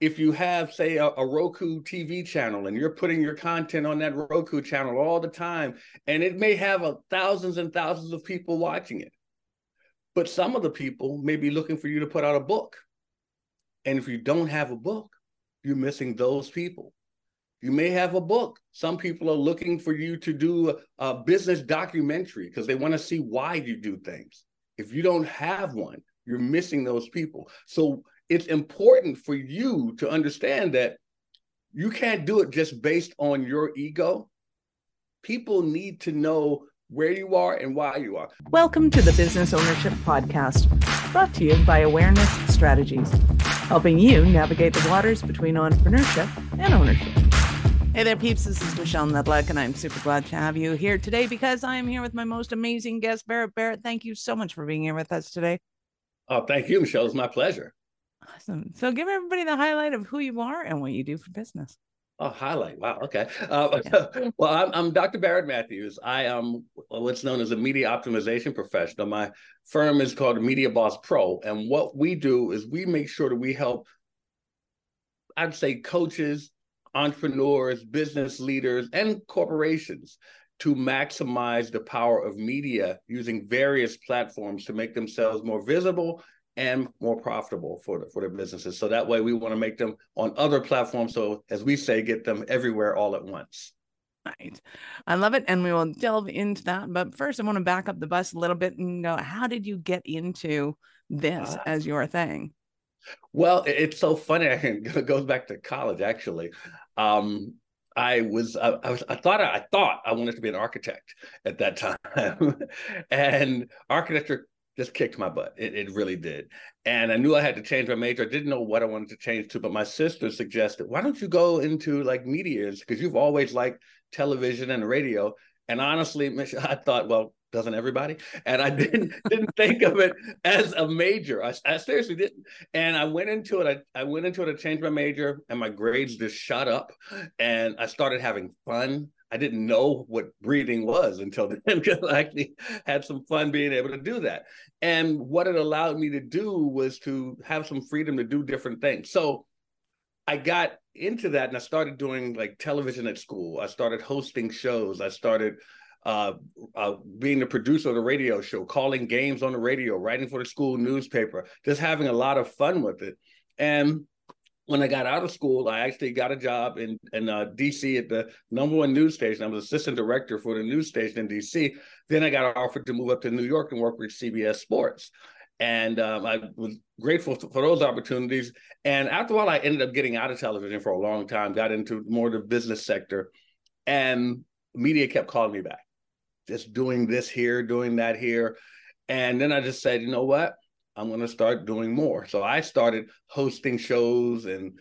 if you have, say, a, a, Roku TV channel and you're putting your content on that Roku channel all the time, and it may have a, thousands and thousands of people watching it, but some of the people may be looking for you to put out a book. And if you don't have a book, you're missing those people. You may have a book. Some people are looking for you to do a, a business documentary because they want to see why you do things. If you don't have one, you're missing those people. So it's important for you to understand that you can't do it just based on your ego. People need to know where you are and why you are. Welcome to the Business Ownership Podcast, brought to you by Awareness Strategies, helping you navigate the waters between entrepreneurship and ownership. Hey there, peeps. This is Michelle Nedlock, and I'm super glad to have you here today because I am here with my most amazing guest, Barrett Barrett. Thank you so much for being here with us today. Oh, thank you, Michelle. It's my pleasure. Awesome. So give everybody the highlight of who you are and what you do for business. Oh, highlight. Wow. Okay. Uh, yeah. well, I'm, I'm Dr. Barrett Matthews. I am what's known as a media optimization professional. My firm is called Media Boss Pro. And what we do is we make sure that we help, I'd say, coaches, entrepreneurs, business leaders, and corporations to maximize the power of media using various platforms to make themselves more visible and more profitable for the, for their businesses. So that way, we want to make them on other platforms. So as we say, get them everywhere all at once. Right. I love it. And we will delve into that. But first, I want to back up the bus a little bit and go, how did you get into this uh, as your thing? Well, it's so funny. It goes back to college, actually. Um, I was, I, I was, I thought, I thought I wanted to be an architect at that time, and architecture just kicked my butt. It, it really did. And I knew I had to change my major. I didn't know what I wanted to change to, but my sister suggested, why don't you go into like media? Because you've always liked television and radio. And honestly, I thought, well, doesn't everybody? And I didn't didn't think of it as a major. I, I, seriously didn't. And I went into it. I, I went into it. I changed my major, and my grades just shot up. And I started having fun. I didn't know what breathing was until then because I actually had some fun being able to do that. And what it allowed me to do was to have some freedom to do different things. So I got into that and I started doing like television at school. I started hosting shows. I started uh, uh, being the producer of the radio show, calling games on the radio, writing for the school newspaper, just having a lot of fun with it. And when I got out of school, I actually got a job in in uh, DC at the number one news station. I was assistant director for the news station in DC. Then I got offered to move up to New York and work with CBS Sports, and um, I was grateful for those opportunities. And after a while, I ended up getting out of television for a long time, got into more of the business sector, and media kept calling me back just doing this here, doing that here. And then I just said, you know what? I'm going to start doing more. So I started hosting shows and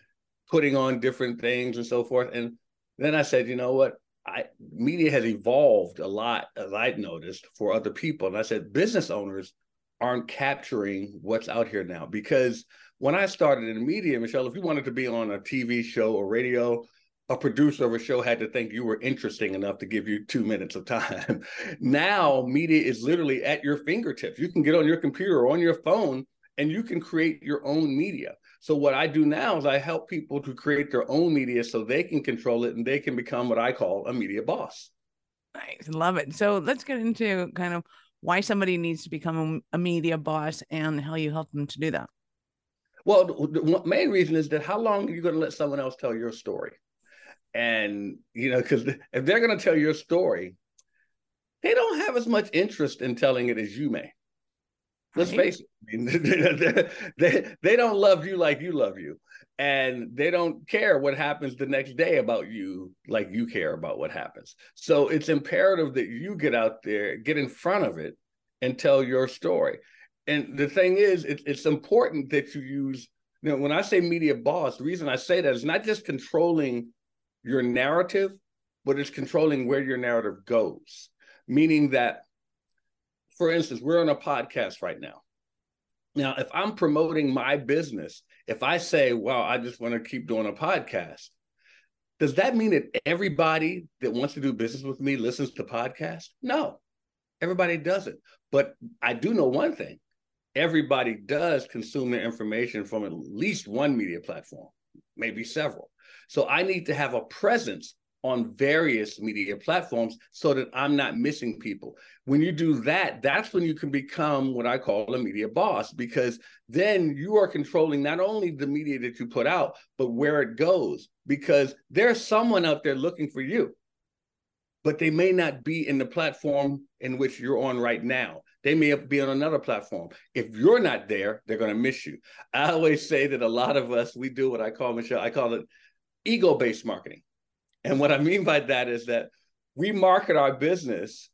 putting on different things and so forth. And then I said, you know what? I media has evolved a lot, as I've noticed for other people. And I said, business owners aren't capturing what's out here now because when I started in media, Michelle, if you wanted to be on a TV show or radio, a producer of a show had to think you were interesting enough to give you two minutes of time. now, media is literally at your fingertips. You can get on your computer or on your phone and you can create your own media. So, what I do now is I help people to create their own media so they can control it and they can become what I call a media boss. Nice. Love it. So, let's get into kind of why somebody needs to become a media boss and how you help them to do that. Well, the main reason is that how long are you going to let someone else tell your story? And you know because if they're going to tell your story they don't have as much interest in telling it as you may. Let's right. face it. I mean, they, they don't love you like you love you. And they don't care what happens the next day about you like you care about what happens. So it's imperative that you get out there get in front of it and tell your story. And the thing is it, it's important that you use you know when i say media boss the reason i say that is not just controlling your narrative, but it's controlling where your narrative goes. Meaning that, for instance, we're on a podcast right now. Now, if I'm promoting my business, if I say, well, I just want to keep doing a podcast, does that mean that everybody that wants to do business with me listens to podcasts? No, everybody doesn't. But I do know one thing everybody does consume their information from at least one media platform maybe several. So I need to have a presence on various media platforms so that I'm not missing people. When you do that, that's when you can become what I call a media boss because then you are controlling not only the media that you put out, but where it goes because there's someone out there looking for you. But they may not be in the platform in which you're on right now. They may be on another platform. If you're not there, they're going to miss you. I always say that a lot of us, we do what I call, Michelle, I call it ego based marketing and what I mean by that is that we market our business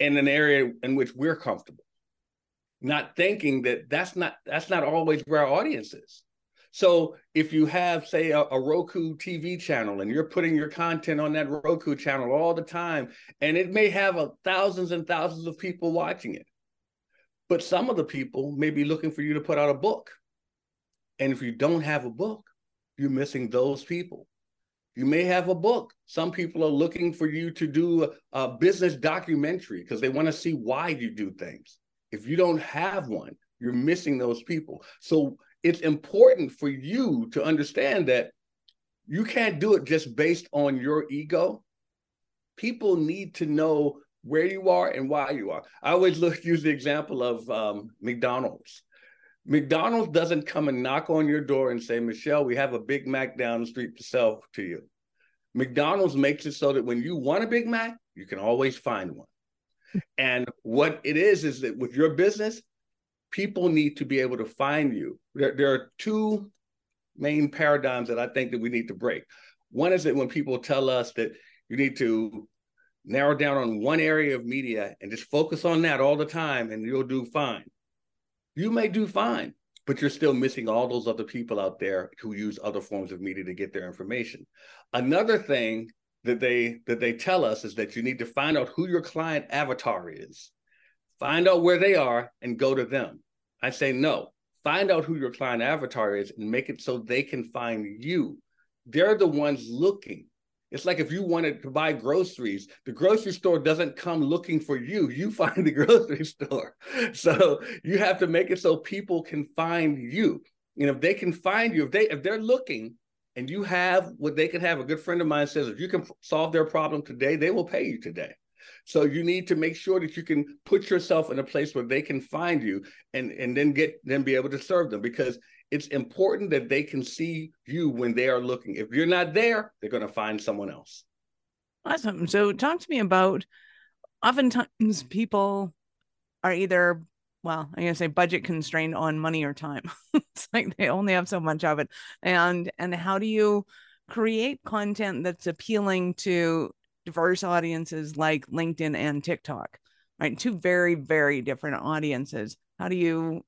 in an area in which we're comfortable, not thinking that that's not that's not always where our audience is. So if you have, say, a, a, Roku TV channel and you're putting your content on that Roku channel all the time, and it may have a, thousands and thousands of people watching it, but some of the people may be looking for you to put out a book. And if you don't have a book, you're missing those people. You may have a book. Some people are looking for you to do a, business documentary because they want to see why you do things. If you don't have one, you're missing those people. So it's important for you to understand that you can't do it just based on your ego. People need to know where you are and why you are. I always look use the example of um, McDonald's. McDonald's doesn't come and knock on your door and say, Michelle, we have a Big Mac down the street to sell to you. McDonald's makes it so that when you want a Big Mac, you can always find one. And what it is, is that with your business, people need to be able to find you. There, there are two main paradigms that I think that we need to break. One is that when people tell us that you need to narrow down on one area of media and just focus on that all the time and you'll do fine you may do fine, but you're still missing all those other people out there who use other forms of media to get their information. Another thing that they that they tell us is that you need to find out who your client avatar is. Find out where they are and go to them. I say no. Find out who your client avatar is and make it so they can find you. They're the ones looking. It's like if you wanted to buy groceries, the grocery store doesn't come looking for you. You find the grocery store. So you have to make it so people can find you. And if they can find you, if they if they're looking and you have what they can have, a good friend of mine says, if you can solve their problem today, they will pay you today. So you need to make sure that you can put yourself in a place where they can find you and and then get then be able to serve them because it's important that they can see you when they are looking. If you're not there, they're going to find someone else. Awesome. So, talk to me about oftentimes people are either, well, I'm going to say budget constrained on money or time. it's like they only have so much of it. And, and how do you create content that's appealing to diverse audiences like LinkedIn and TikTok? Right. Two very, very different audiences. How do you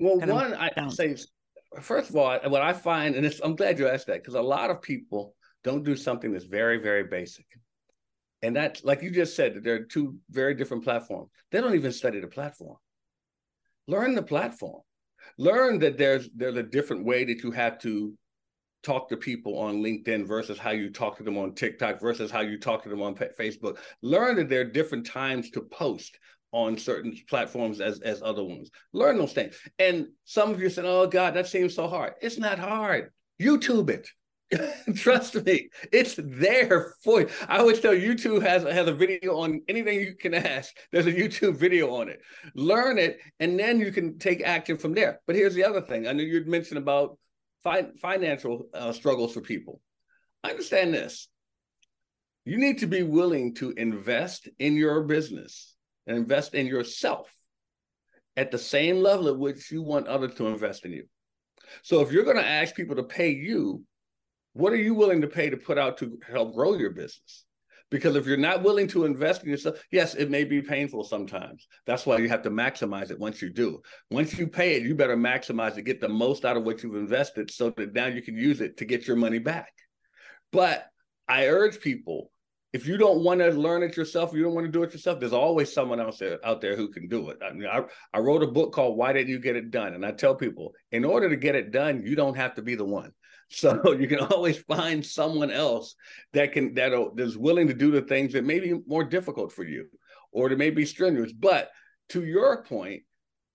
well, one, I, say, first of all, what I find, and I'm glad you asked that because a lot of people don't do something that's very, very basic. And that, like you just said, that there are two very different platforms. They don't even study the platform. Learn the platform. Learn that there's there's a different way that you have to talk to people on LinkedIn versus how you talk to them on TikTok versus how you talk to them on Facebook. Learn that there are different times to post on certain platforms as as other ones. Learn those things. And some of you said, "Oh God, that seems so hard." It's not hard. YouTube it. Trust me, it's there for you. I always tell YouTube has has a video on anything you can ask. There's a YouTube video on it. Learn it, and then you can take action from there. But here's the other thing. I know you'd mentioned about fi- financial uh, struggles for people. Understand this. You need to be willing to invest in your business and invest in yourself at the same level at which you want others to invest in you. So if you're going to ask people to pay you, what are you willing to pay to put out to help grow your business? Because if you're not willing to invest in yourself, yes, it may be painful sometimes. That's why you have to maximize it once you do. Once you pay it, you better maximize it, get the most out of what you've invested so that now you can use it to get your money back. But I urge people if you don't want to learn it yourself, you don't want to do it yourself, there's always someone else out there who can do it. I mean, I, I wrote a book called Why Didn't You Get It Done? And I tell people, in order to get it done, you don't have to be the one. So you can always find someone else that can that is willing to do the things that may be more difficult for you or to may be strenuous. But to your point,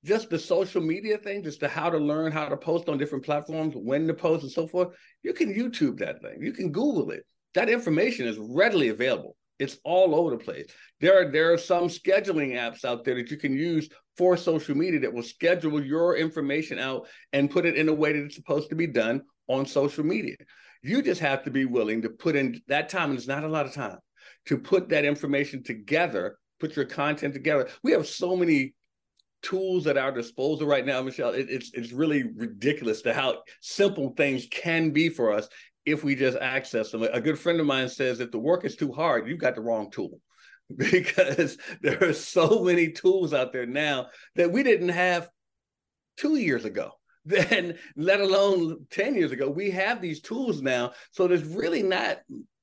just the social media thing, just the how to learn how to post on different platforms, when to post, and so forth. You can YouTube that thing. You can Google it. That information is readily available. It's all over the place. There are there are some scheduling apps out there that you can use for social media that will schedule your information out and put it in a way that it's supposed to be done on social media. You just have to be willing to put in that time, and it's not a lot of time, to put that information together, put your content together. We have so many tools at our disposal right now, Michelle. It, it's it's really ridiculous to how simple things can be for us if we just access them. A good friend of mine says if the work is too hard, you've got the wrong tool. Because there are so many tools out there now that we didn't have two years ago. Then let alone 10 years ago we have these tools now. So there's really not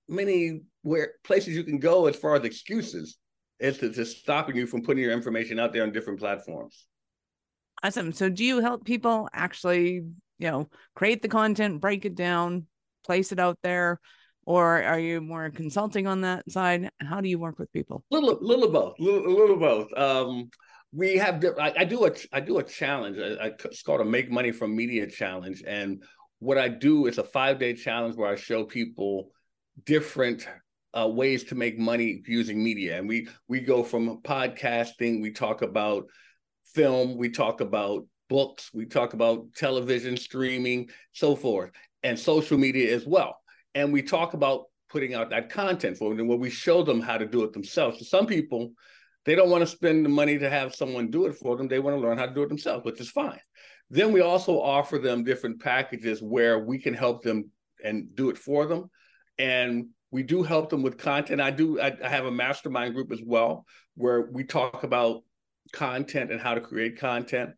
many where places you can go as far as excuses as to, to stopping you from putting your information out there on different platforms. Awesome. So do you help people actually you know create the content break it down place it out there? Or are you more consulting on that side? How do you work with people? Little little both. Little, little both. Um we have I, I, do a i do a challenge. I, I, it's called a make money from media challenge. And what i do is a five day challenge where i show people different uh, ways to make money using media. And we we go from podcasting we talk about film we talk about books we talk about television streaming so forth and social media as well and we talk about putting out that content for them where we show them how to do it themselves so some people they don't want to spend the money to have someone do it for them. They want to learn how to do it themselves, which is fine. Then we also offer them different packages where we can help them and do it for them. And we do help them with content. I do, I, I have a mastermind group as well where we talk about content and how to create content.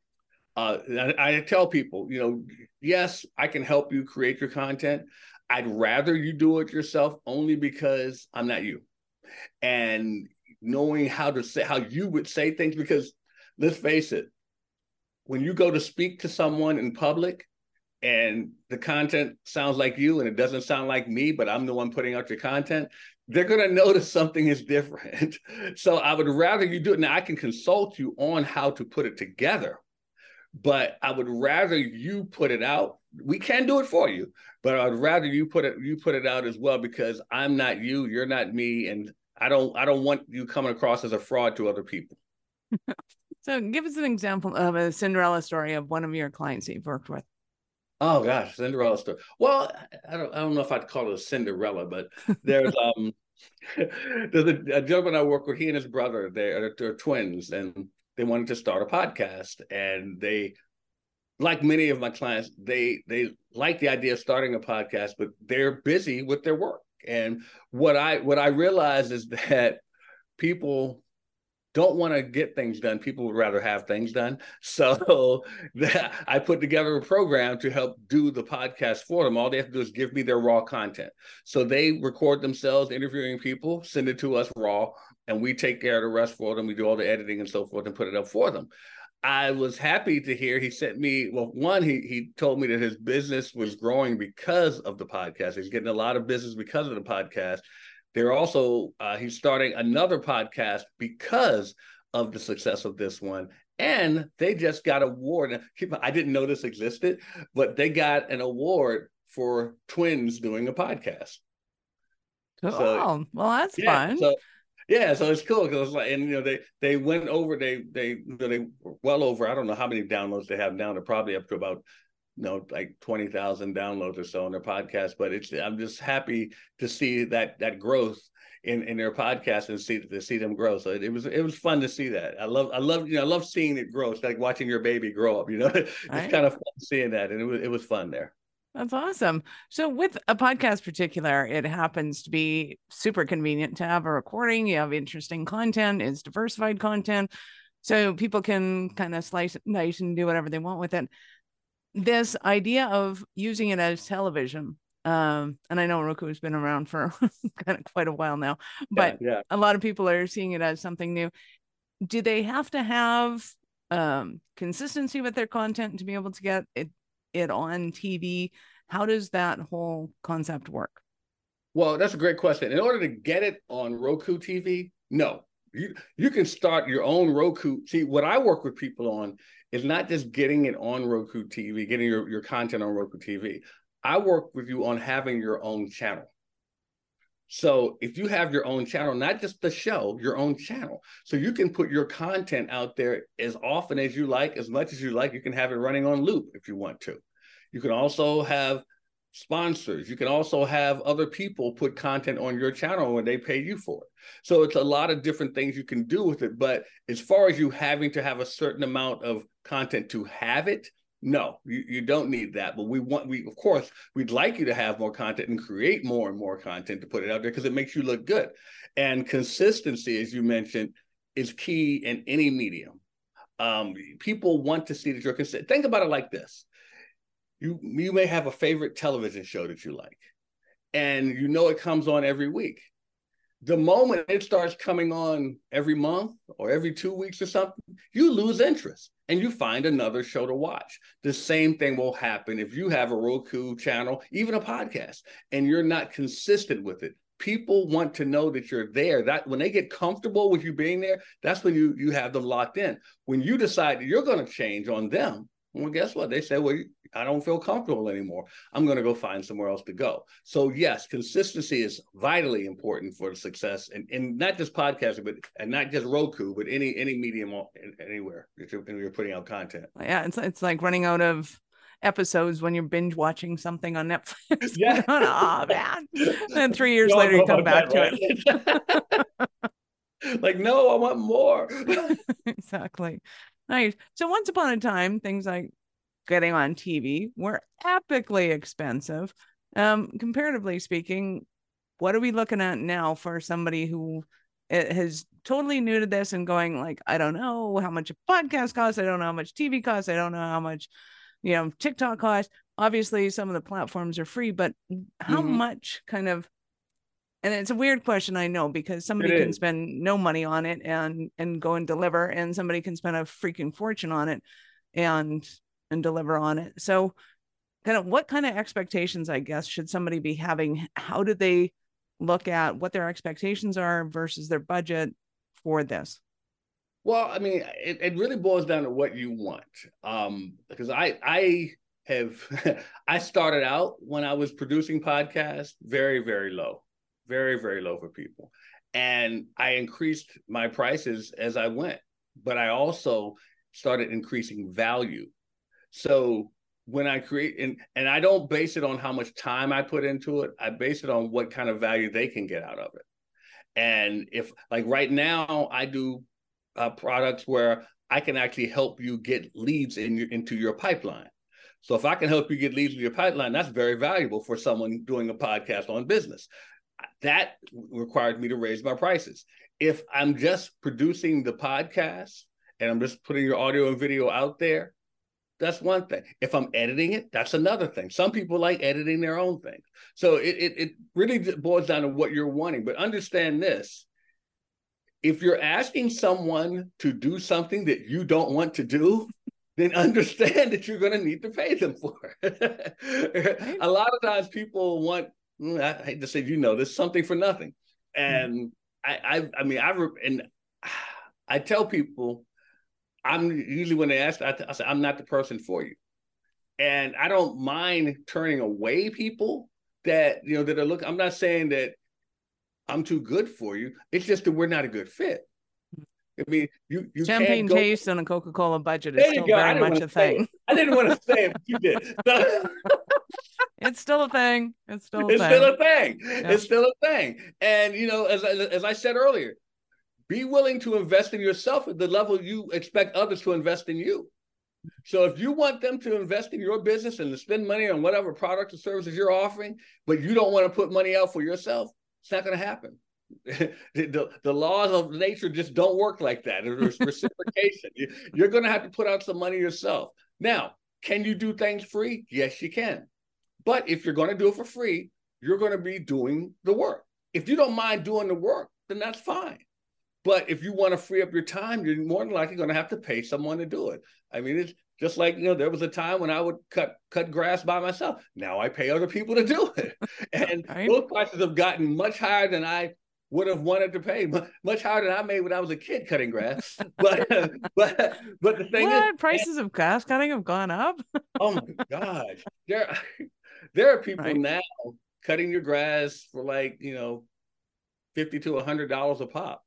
Uh, I, I tell people, you know, yes, I can help you create your content. I'd rather you do it yourself only because I'm not you. And knowing how to say how you would say things because let's face it when you go to speak to someone in public and the content sounds like you and it doesn't sound like me but i'm the one putting out your content they're going to notice something is different so i would rather you do it now i can consult you on how to put it together but i would rather you put it out we can do it for you but i'd rather you put it you put it out as well because i'm not you you're not me and I don't I don't want you coming across as a fraud to other people. so give us an example of a Cinderella story of one of your clients that you've worked with. Oh gosh, Cinderella story. Well, I don't I don't know if I'd call it a Cinderella, but there's um there's a, a, gentleman I work with, he and his brother, they're, they're twins, and they wanted to start a podcast. And they like many of my clients, they they like the idea of starting a podcast, but they're busy with their work. And what I what I realize is that people don't want to get things done. People would rather have things done. So that I put together a program to help do the podcast for them. All they have to do is give me their raw content. So they record themselves interviewing people, send it to us raw, and we take care of the rest for them. We do all the editing and so forth and put it up for them. I was happy to hear he sent me. Well, one, he he told me that his business was growing because of the podcast. He's getting a lot of business because of the podcast. They're also uh, he's starting another podcast because of the success of this one, and they just got award. I didn't know this existed, but they got an award for twins doing a podcast. Oh, so, well, that's yeah, fun. So yeah, so it's cool because it's like, and you know, they they went over, they they they well over. I don't know how many downloads they have now. They're probably up to about you know like 20,000 downloads or so on their podcast but it's I'm just happy to see that that growth in in their podcast and see to see them grow so it, it, was it was fun to see that I love I love you know I love seeing it grow it's like watching your baby grow up you know it's right. kind of fun seeing that and it was it was fun there that's awesome. So with a podcast particular, it happens to be super convenient to have a recording. You have interesting content, it's diversified content. So people can kind of slice it nice and do whatever they want with it. This idea of using it as television, um, and I know Roku has been around for kind of quite a while now, but yeah, yeah. a lot of people are seeing it as something new. Do they have to have um, consistency with their content to be able to get it it on TV? How does that whole concept work? Well, that's a great question. In order to get it on Roku TV, no. You you can start your own Roku. See, what I work with people on is not just getting it on Roku TV, getting your, your content on Roku TV. I work with you on having your own channel. So if you have your own channel, not just the show, your own channel. So you can put your content out there as often as you like, as much as you like. You can have it running on loop if you want to. You can also have sponsors. You can also have other people put content on your channel when they pay you for it. So it's a lot of different things you can do with it. But as far as you having to have a certain amount of content to have it, no, you, you don't need that. But we want we of course we'd like you to have more content and create more and more content to put it out there because it makes you look good. And consistency, as you mentioned, is key in any medium. Um, people want to see that you're consistent. Think about it like this: you you may have a favorite television show that you like, and you know it comes on every week the moment it starts coming on every month or every two weeks or something, you lose interest and you find another show to watch. The same thing will happen if you have a Roku channel, even a podcast, and you're not consistent with it. People want to know that you're there. That when they get comfortable with you being there, that's when you you have them locked in. When you decide that you're going to change on them, well, guess what? They say, well, I don't feel comfortable anymore. I'm going to go find somewhere else to go. So, yes, consistency is vitally important for success, and, and not just podcasting, but and not just Roku, but any any medium anywhere that you're, you're putting out content. Yeah, it's it's like running out of episodes when you're binge watching something on Netflix. Yeah. oh man. And three years later you come back to it. like, no, I want more. exactly. Nice. So once upon a time, things like getting on TV were epically expensive. Um, comparatively speaking, what are we looking at now for somebody who is totally new to this and going like, I don't know how much a podcast costs, I don't know how much TV costs, I don't know how much, you know, TikTok costs. Obviously, some of the platforms are free, but how mm-hmm. much kind of and it's a weird question i know because somebody can spend no money on it and and go and deliver and somebody can spend a freaking fortune on it and and deliver on it. So kind of what kind of expectations i guess should somebody be having? How do they look at what their expectations are versus their budget for this? Well i mean it, it really boils down to what you want. Um because i i have i started out when i was producing podcasts very very low very, very low for people. And I increased my prices as I went, but I also started increasing value. So when I create and and I don't base it on how much time I put into it. I base it on what kind of value they can get out of it. And if like right now I do uh, products where I can actually help you get leads in your, into your pipeline. So if I can help you get leads in your pipeline, that's very valuable for someone doing a podcast on business that required me to raise my prices. If I'm just producing the podcast and I'm just putting your audio and video out there, that's one thing. If I'm editing it, that's another thing. Some people like editing their own things. So it, it, it really boils down to what you're wanting. But understand this if you're asking someone to do something that you don't want to do, then understand that you're going to need to pay them for it. a lot of times people want I hate to say you know there's something for nothing, hmm. and mm I, I I mean I and I tell people I'm usually when they ask I, I say I'm not the person for you, and I don't mind turning away people that you know that are looking. I'm not saying that I'm too good for you. It's just that we're not a good fit. I mean, you you champagne go... taste on a Coca Cola budget is still very much a thing. I didn't want to say it, but you did. it's still a thing. It's still a it's thing. still a thing. Yeah. It's still a thing. And you know, as as I said earlier, be willing to invest in yourself at the level you expect others to invest in you. So if you want them to invest in your business and to spend money on whatever products or services you're offering, but you don't want to put money out for yourself, it's not going to happen. the, the laws of nature just don't work like that. There's reciprocation. You're going to have to put out some money yourself. Now, can you do things free? Yes, you can. But if you're going to do it for free, you're going to be doing the work. If you don't mind doing the work, then that's fine. But if you want to free up your time, you're more than likely going to have to pay someone to do it. I mean, it's just like you know, there was a time when I would cut cut grass by myself. Now I pay other people to do it, and right. those prices have gotten much higher than I would have wanted to pay much higher than I made when I was a kid cutting grass. But but but the thing what? is, prices of grass cutting have gone up. oh my gosh, there there are people Right. now cutting your grass for like you know fifty to a hundred dollars a pop.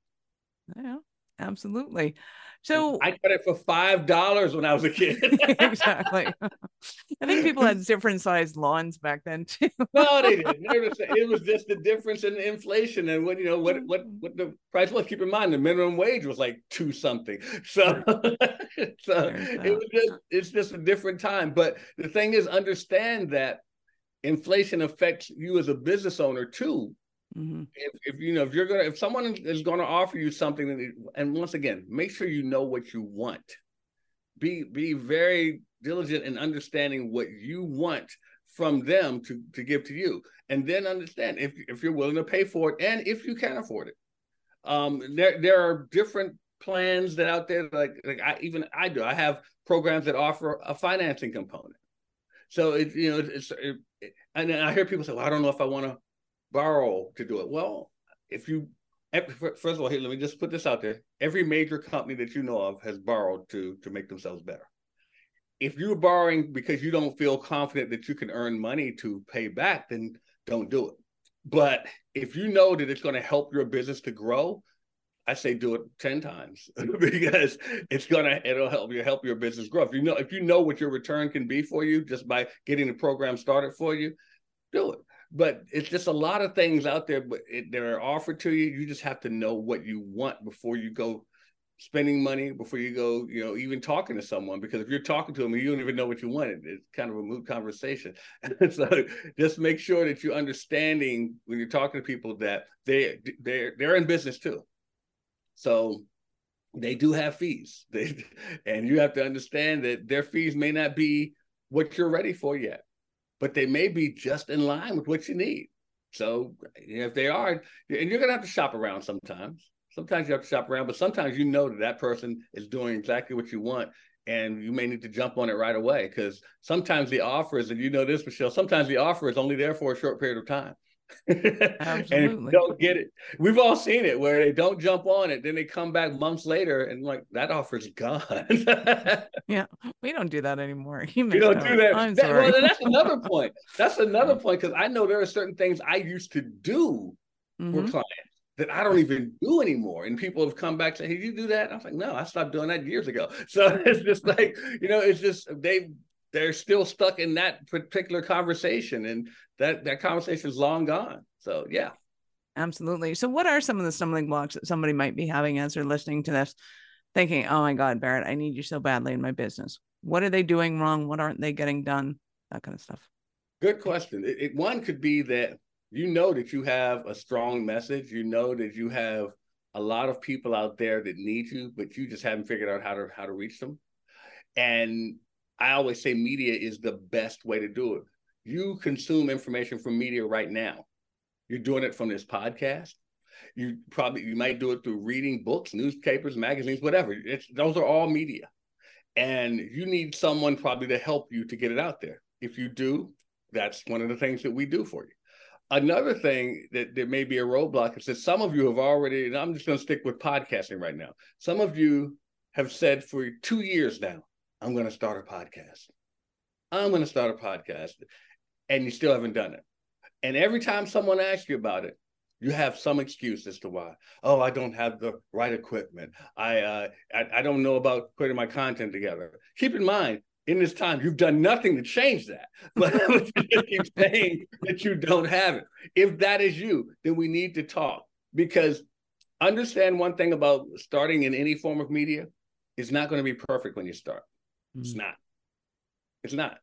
Yeah, absolutely. So I cut it for five dollars when I was a kid. exactly. I think people had different sized lawns back then too. no, they didn't. They were saying- It was just the difference in inflation and what you know what what what the price was. Keep in mind the minimum wage was like two something. So so it was just it's just a different time. But the thing is, understand that inflation affects you as a business owner too. Mhm. if, if you know if you're gonna if someone is gonna offer you something and, and once again make sure you know what you want. Be be very diligent in understanding what you want from them to to give to you. And then understand if if you're willing to pay for it and if you can afford it. Um there there are different plans that out there like like I even I do. I have programs that offer a financing component so it you know it's it, and I hear people say well I don't know if I want to borrow to do it. Well, if you first of all, here let me just put this out there: every major company that you know of has borrowed to to make themselves better. If you're borrowing because you don't feel confident that you can earn money to pay back, then don't do it. But if you know that it's going to help your business to grow, I say do it 10 times because it's gonna it'll help you help your business grow. If you know if you know what your return can be for you just by getting the program started for you, do it. But it's just a lot of things out there but it, that are offered to you you just have to know what you want before you go spending money before you go you know even talking to someone because if you're talking to them you don't even know what you want it, it's kind of a moot conversation. So just make sure that you're understanding when you're talking to people that they they're they're in business too so they do have fees they and you have to understand that their fees may not be what you're ready for yet but they may be just in line with what you need. So if they are, and you're going to have to shop around sometimes. Sometimes you have to shop around, but sometimes you know that that person is doing exactly what you want, and you may need to jump on it right away because sometimes the offer is, and you know this, Michelle. Sometimes the offer is only there for a short period of time. And if you Absolutely. don't get it, we've all seen it where they don't jump on it, then they come back months later and like that offer's gone. Yeah, we don't do that anymore. You, don't out. do that. I'm That- sorry. well, that's another point. That's another point because I know there are certain things I used to do for Mhm. clients that I don't even do anymore. And people have come back saying, Hey, you do that? I was like, No, I stopped doing that years ago. So it's just like, you know, it's just they they're still stuck in that particular conversation and that that conversation is long gone. So yeah. Absolutely. So, what are some of the stumbling blocks that somebody might be having as they're listening to this, thinking, "Oh my God, Barrett, I need you so badly in my business. What are they doing wrong? What aren't they getting done? That kind of stuff." Good question. It, it- one could be that you know that you have a strong message. You know that you have a lot of people out there that need you, but you just haven't figured out how to how to reach them. And I always say media is the best way to do it. You consume information from media right now. You're doing it from this podcast. You probably you might do it through reading books, newspapers, magazines, whatever. It's those are all media. And you need someone probably to help you to get it out there. If you do, that's one of the things that we do for you. Another thing that there may be a roadblock is that some of you have already, and I'm just going to stick with podcasting right now. Some of you have said for two years now, I'm going to start a podcast. I'm going to start a podcast. And you still haven't done it. And every time someone asks you about it, you have some excuse as to why. Oh, I don't have the right equipment. I, uh, I I don't know about putting my content together. Keep in mind, in this time, you've done nothing to change that, but you keep saying that you don't have it. If that is you, then we need to talk because understand one thing about starting in any form of media: it's not going to be perfect when you start. It's Mm. not. It's not.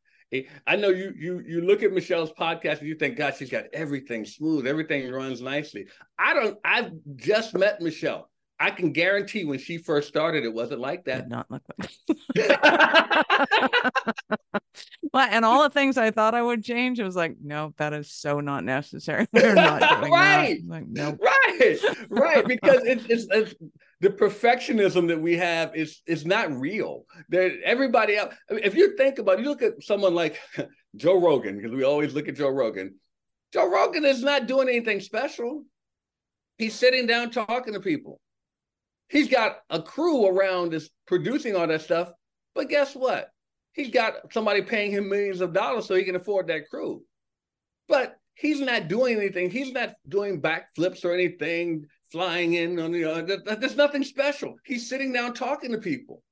I know you you you look at Michelle's podcast and you think, God, she's got everything smooth, everything runs nicely. I don't. I've just met Michelle. I can guarantee when she first started, it wasn't like Did that. not look like. That. Well, and all the things I thought I would change, it was like, no, that is so not necessary. We're not doing Right. that. Like, no. right, right. Because it's, it's, it's the perfectionism that we have is is not real. There, everybody else. I mean, if you think about, it, you look at someone like Joe Rogan, because we always look at Joe Rogan. Joe Rogan is not doing anything special. He's sitting down talking to people. He's got a crew around this producing all that stuff. But guess what? He's got somebody paying him millions of dollars so he can afford that crew. But he's not doing anything. He's not doing backflips or anything, flying in on the. Uh, there's nothing special. He's sitting down talking to people.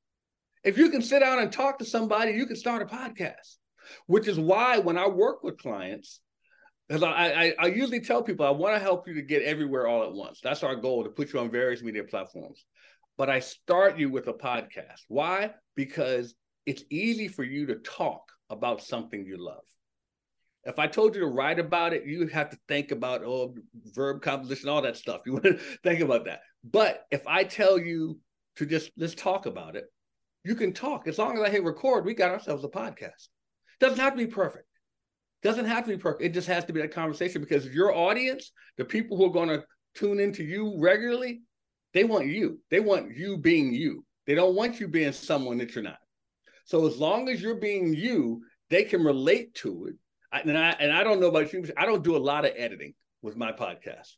If you can sit down and talk to somebody, you can start a podcast. Which is why when I work with clients, because I, I, I usually tell people I want to help you to get everywhere all at once. That's our goal to put you on various media platforms. But I start you with a podcast. Why? Because it's easy for you to talk about something you love. If I told you to write about it, you have to think about oh verb composition, all that stuff. You want to think about that. But if I tell you to just let's talk about it, you can talk. As long as I hit record, we got ourselves a podcast. Doesn't have to be perfect. Doesn't have to be perfect. It just has to be that conversation because your audience, the people who are going to tune into you regularly, they want you. They want you being you. They don't want you being someone that you're not. So as long as you're being you, they can relate to it. I, and I and I don't know about you. I don't do a lot of editing with my podcast.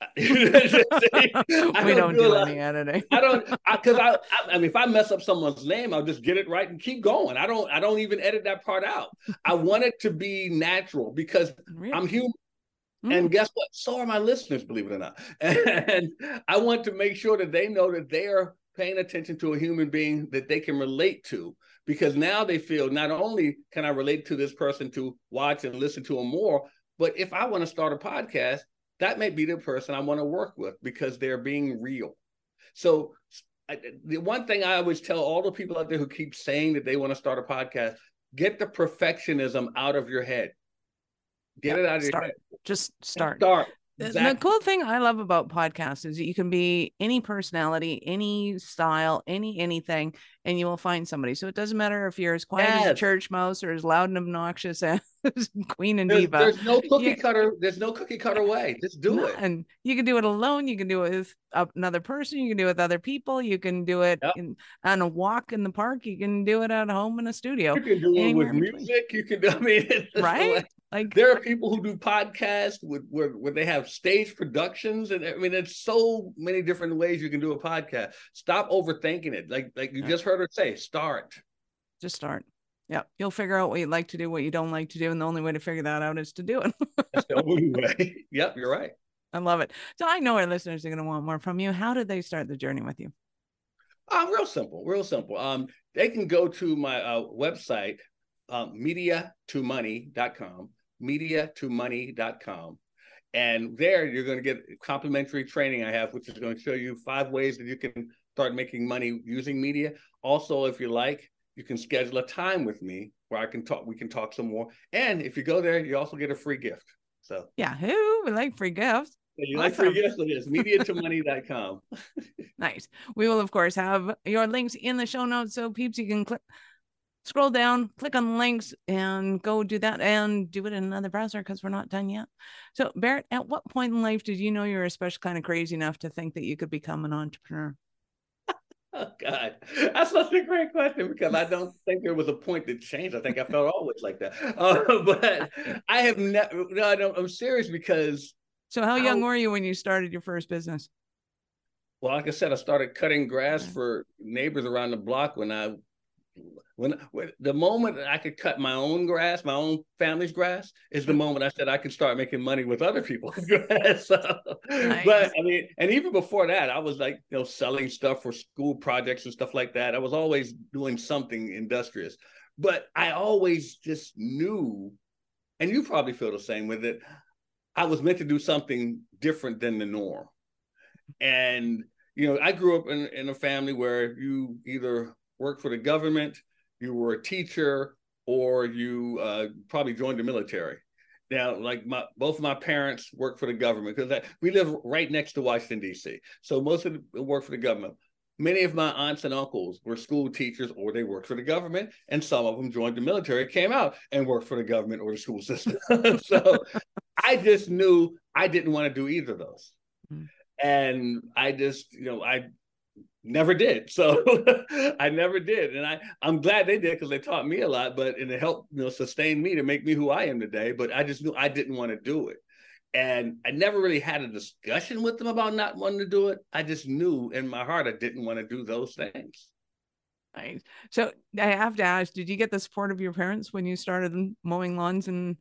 we don't, don't do, do any editing. I don't because I, I, I, mean if I mess up someone's name, I'll just get it right and keep going. I don't I don't even edit that part out. I want it to be natural because really? I'm human. Mm. And guess what? So are my listeners, believe it or not. And I want to make sure that they know that they are paying attention to a human being that they can relate to because now they feel not only can I relate to this person to watch and listen to them more, but if I want to start a podcast, that may be the person I want to work with because they're being real. So I, the one thing I always tell all the people out there who keep saying that they want to start a podcast, get the perfectionism out of your head. Get it out of start. your head. Just start. Start. Exactly. The cool thing I love about podcasts is that you can be any personality, any style, any anything, and you will find somebody. So it doesn't matter if you're as quiet yes. as a church mouse or as loud and obnoxious as Queen and there's, Diva. There's no cookie cutter. There's no cookie cutter way. Just do it. And you can do it alone. You can do it with another person. You can do it with other people. You can do it yep. in, on a walk in the park. You can do it at home in a studio. You can do it with music. You can. I mean, right? Like there are people who do podcasts with where, where they have stage productions, and I mean, it's so many different ways you can do a podcast. Stop overthinking it. Like like you yeah. just heard her say, start. Just start. Yeah, you'll figure out what you like to do, what you don't like to do, and the only way to figure that out is to do it. That's the only way. Yep, you're right. I love it. So I know our listeners are going to want more from you. How did they start the journey with you? Um, real simple, real simple. Um, they can go to my uh, website, um, media2money.com media2money.com. And there you're going to get complimentary training I have, which is going to show you five ways that you can start making money using media. Also, if you like, you can schedule a time with me where I can talk, we can talk some more. And if you go there, you also get a free gift. So yeah, who would like free gifts? If you awesome. like free gifts, it is media2money.com. nice. We will, of course, have your links in the show notes. So peeps, you can click scroll down, click on links, and go do that and do it in another browser because we're not done yet. So, Barrett, at what point in life did you know you were especially kind of crazy enough to think that you could become an entrepreneur? Oh God, that's such a great question because I don't think there was a point that changed. I think I felt always like that. Uh, but I have never. No, I'm serious because. So, how young I, were you when you started your first business? Well, like I said, I started cutting grass for neighbors around the block when I when, when, the moment I could cut my own grass, my own family's grass, is the mm-hmm. moment I said I could start making money with other people's grass. so, nice. But I mean, and even before that, I was like, you know, selling stuff for school projects and stuff like that. I was always doing something industrious, but I always just knew, and you probably feel the same with it. I was meant to do something different than the norm, and you know, I grew up in, in a family where you either worked for the government, you were a teacher, or you uh, probably joined the military. Now, like my both of my parents worked for the government because we live right next to Washington D.C. So most of the work for the government. Many of my aunts and uncles were school teachers or they worked for the government, and some of them joined the military, came out and worked for the government or the school system. so I just knew I didn't want to do either of those. Mm-hmm. And I just, you know, I never did. So I never did. And I, I'm glad they did because they taught me a lot, but and it helped, you know, sustain me to make me who I am today. But I just knew I didn't want to do it. And I never really had a discussion with them about not wanting to do it. I just knew in my heart I didn't want to do those things. Right. So I have to ask, did you get the support of your parents when you started mowing lawns and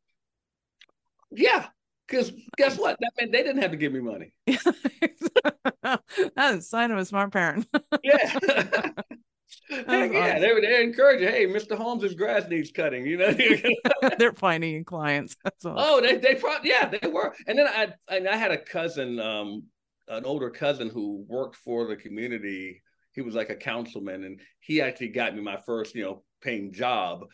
Yeah. Because guess what? That meant they didn't have to give me money. That's a sign of a smart parent. yeah. Heck yeah, they they encourage you. Hey, Mr. Holmes's grass needs cutting. You know, they're finding clients. Awesome. Oh, they they probably yeah they were. And then I I had a cousin, um, an older cousin who worked for the community. He was like a councilman, and he actually got me my first you know paying job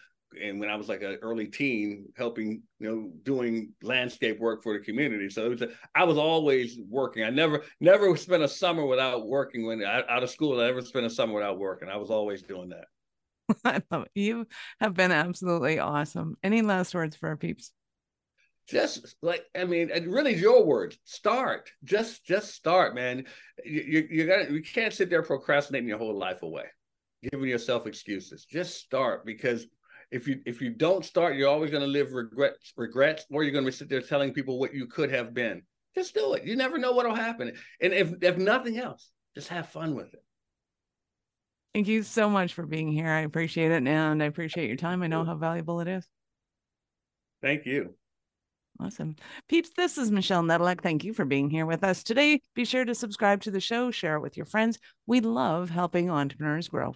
and when I was like an early teen, helping, you know, doing landscape work for the community. So it was a, I was always working. I never, never spent a summer without working. When I, out of school, I never spent a summer without working. I was always doing that. I love it. You have been absolutely awesome. Any last words for our peeps? Just like I mean, really, your words. Start. Just, just start, man. You, you, you got. You can't sit there procrastinating your whole life away, giving yourself excuses. Just start because if you if you don't start, you're always going to live regrets, regrets, or you're going to sit there telling people what you could have been. Just do it. You never know what'll happen. And if if nothing else, just have fun with it. Thank you so much for being here. I appreciate it, and I appreciate your time. I know how valuable it is. Thank you. Awesome. Peeps, this is Michelle Nedelec. Thank you for being here with us today. Be sure to subscribe to the show, share it with your friends. We love helping entrepreneurs grow.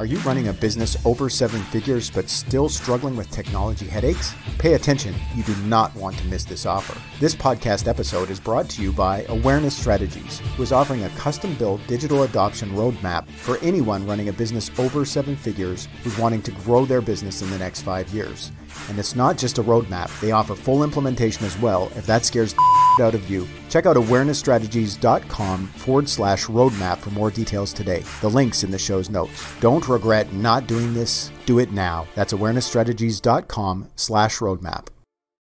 Are you running a business over seven figures but still struggling with technology headaches? Pay attention, you do not want to miss this offer. This podcast episode is brought to you by Awareness Strategies, who is offering a custom built digital adoption roadmap for anyone running a business over seven figures who's wanting to grow their business in the next five years. And it's not just a roadmap, they offer full implementation as well if that scares the out of you. Check out awarenessstrategies.com forward slash roadmap for more details today. The link's in the show's notes. Don't regret not doing this. Do it now. That's awarenessstrategies.com slash roadmap.